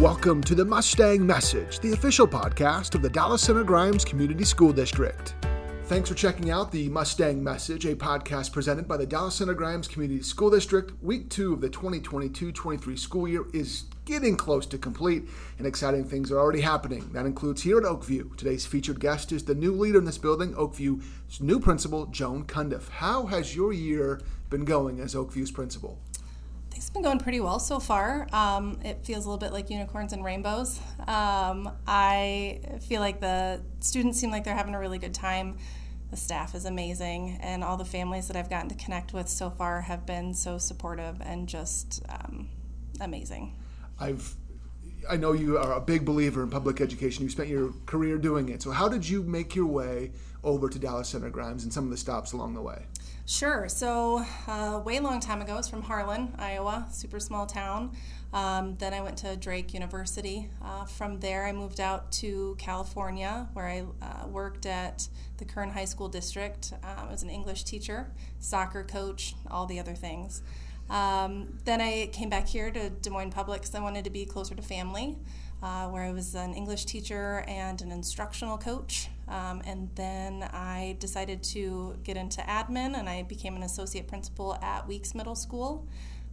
Welcome to the Mustang Message, the official podcast of the Dallas Center Grimes Community School District. Thanks for checking out the Mustang Message, a podcast presented by the Dallas Center Grimes Community School District. Week two of the 2022 23 school year is getting close to complete, and exciting things are already happening. That includes here at Oakview. Today's featured guest is the new leader in this building, Oakview's new principal, Joan Cundiff. How has your year been going as Oakview's principal? It's been going pretty well so far. Um, it feels a little bit like unicorns and rainbows. Um, I feel like the students seem like they're having a really good time. The staff is amazing, and all the families that I've gotten to connect with so far have been so supportive and just um, amazing. I've I know you are a big believer in public education. You spent your career doing it. So how did you make your way over to Dallas Center Grimes and some of the stops along the way? Sure. So, uh, way long time ago, I was from Harlan, Iowa, super small town. Um, then I went to Drake University. Uh, from there, I moved out to California, where I uh, worked at the Kern High School District. Uh, I was an English teacher, soccer coach, all the other things. Um, then I came back here to Des Moines Public because I wanted to be closer to family uh, where I was an English teacher and an instructional coach. Um, and then I decided to get into admin and I became an associate principal at Weeks Middle School.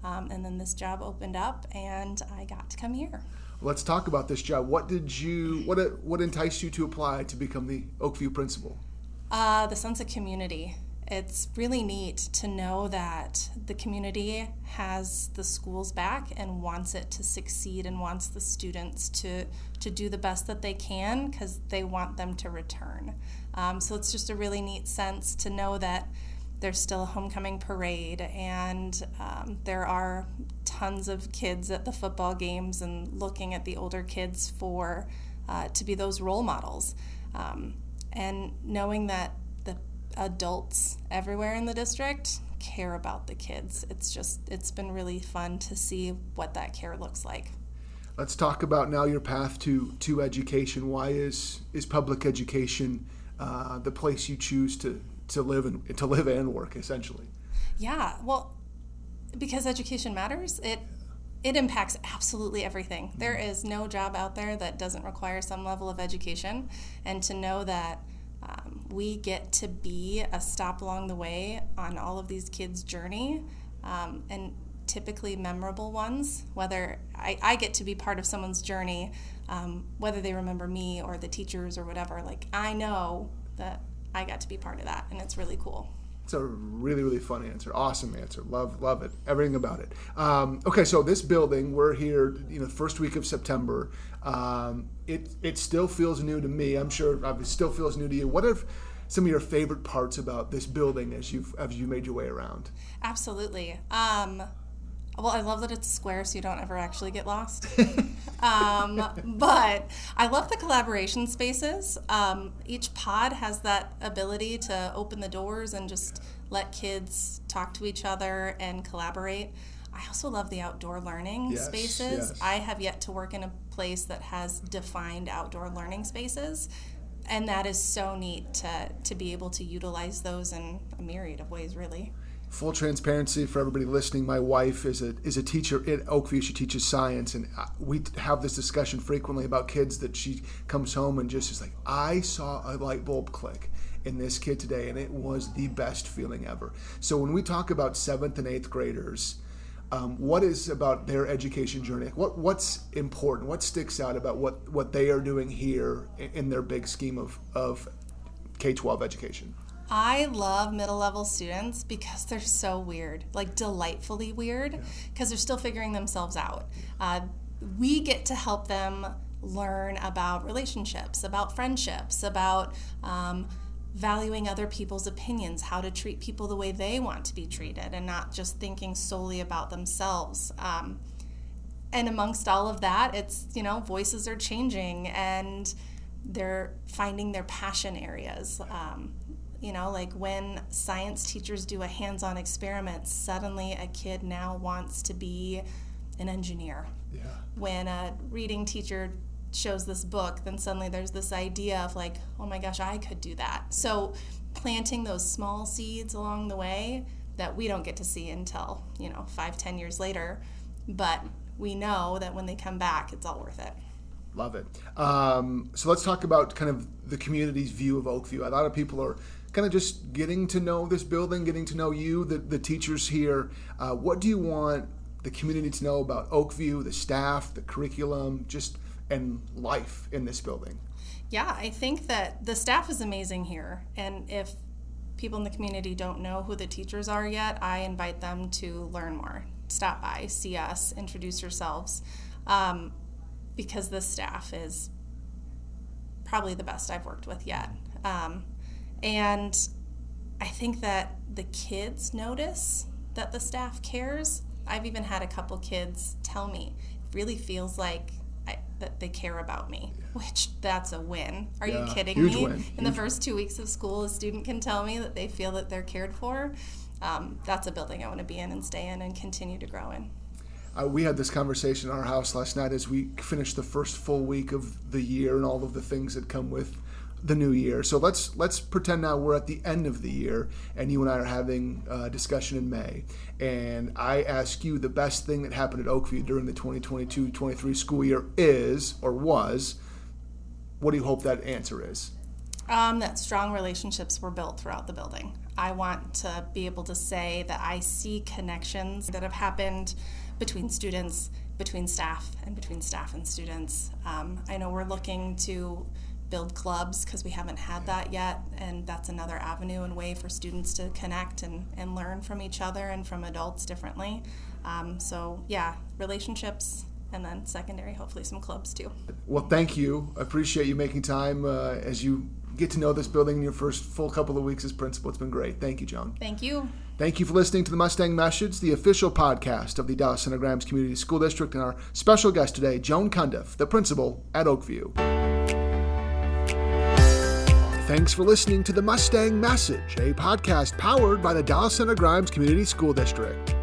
Um, and then this job opened up and I got to come here. Let's talk about this job. What did you, what, what enticed you to apply to become the Oakview principal? Uh, the sense of community it's really neat to know that the community has the schools back and wants it to succeed and wants the students to to do the best that they can because they want them to return. Um, so it's just a really neat sense to know that there's still a homecoming parade and um, there are tons of kids at the football games and looking at the older kids for uh, to be those role models um, and knowing that adults everywhere in the district care about the kids. It's just, it's been really fun to see what that care looks like. Let's talk about now your path to, to education. Why is, is public education uh, the place you choose to, to live and to live and work essentially? Yeah, well, because education matters, it it impacts absolutely everything. There is no job out there that doesn't require some level of education, and to know that um, we get to be a stop along the way on all of these kids' journey, um, and typically memorable ones. Whether I, I, get to be part of someone's journey, um, whether they remember me or the teachers or whatever, like I know that I got to be part of that, and it's really cool. It's a really, really fun answer. Awesome answer. Love, love it. Everything about it. Um, okay, so this building, we're here, you know, first week of September. Um, it it still feels new to me. I'm sure it still feels new to you. What are some of your favorite parts about this building as you've as you made your way around? Absolutely. Um, well, I love that it's square, so you don't ever actually get lost. um, but I love the collaboration spaces. Um, each pod has that ability to open the doors and just let kids talk to each other and collaborate. I also love the outdoor learning yes, spaces. Yes. I have yet to work in a place that has defined outdoor learning spaces. And that is so neat to, to be able to utilize those in a myriad of ways, really full transparency for everybody listening. My wife is a is a teacher at oakview. She teaches science and we have this discussion frequently about kids that she comes home and just is like i saw a light bulb click in this kid today and it was the best feeling ever. So when we talk about seventh and eighth graders um, what is about their education journey? What what's important? What sticks out about what what they are doing here in their big scheme of of k-12 education I love middle level students because they're so weird, like delightfully weird, because yeah. they're still figuring themselves out. Uh, we get to help them learn about relationships, about friendships, about um, valuing other people's opinions, how to treat people the way they want to be treated, and not just thinking solely about themselves. Um, and amongst all of that, it's, you know, voices are changing and they're finding their passion areas. Um, you know, like when science teachers do a hands on experiment, suddenly a kid now wants to be an engineer. Yeah. When a reading teacher shows this book, then suddenly there's this idea of like, oh my gosh, I could do that. So planting those small seeds along the way that we don't get to see until, you know, five, ten years later. But we know that when they come back, it's all worth it. Love it. Um, so let's talk about kind of the community's view of Oakview. A lot of people are kind of just getting to know this building, getting to know you, the, the teachers here. Uh, what do you want the community to know about Oakview, the staff, the curriculum, just and life in this building? Yeah, I think that the staff is amazing here. And if people in the community don't know who the teachers are yet, I invite them to learn more. Stop by, see us, introduce yourselves. Um, because the staff is probably the best I've worked with yet. Um, and I think that the kids notice that the staff cares. I've even had a couple kids tell me it really feels like I, that they care about me, which that's a win. Are yeah, you kidding me? Win. In the first two weeks of school, a student can tell me that they feel that they're cared for. Um, that's a building I want to be in and stay in and continue to grow in. Uh, we had this conversation in our house last night as we finished the first full week of the year and all of the things that come with the new year. So let's let's pretend now we're at the end of the year and you and I are having a discussion in May. And I ask you the best thing that happened at Oakview during the 2022-23 school year is or was. What do you hope that answer is? Um, that strong relationships were built throughout the building. I want to be able to say that I see connections that have happened between students, between staff, and between staff and students. Um, I know we're looking to build clubs because we haven't had that yet, and that's another avenue and way for students to connect and, and learn from each other and from adults differently. Um, so, yeah, relationships. And then secondary, hopefully some clubs too. Well, thank you. I appreciate you making time uh, as you get to know this building in your first full couple of weeks as principal. It's been great. Thank you, Joan Thank you. Thank you for listening to the Mustang Message, the official podcast of the Dallas Center Grimes Community School District, and our special guest today, Joan Cundiff, the principal at Oakview. Thanks for listening to the Mustang Message, a podcast powered by the Dallas Center Grimes Community School District.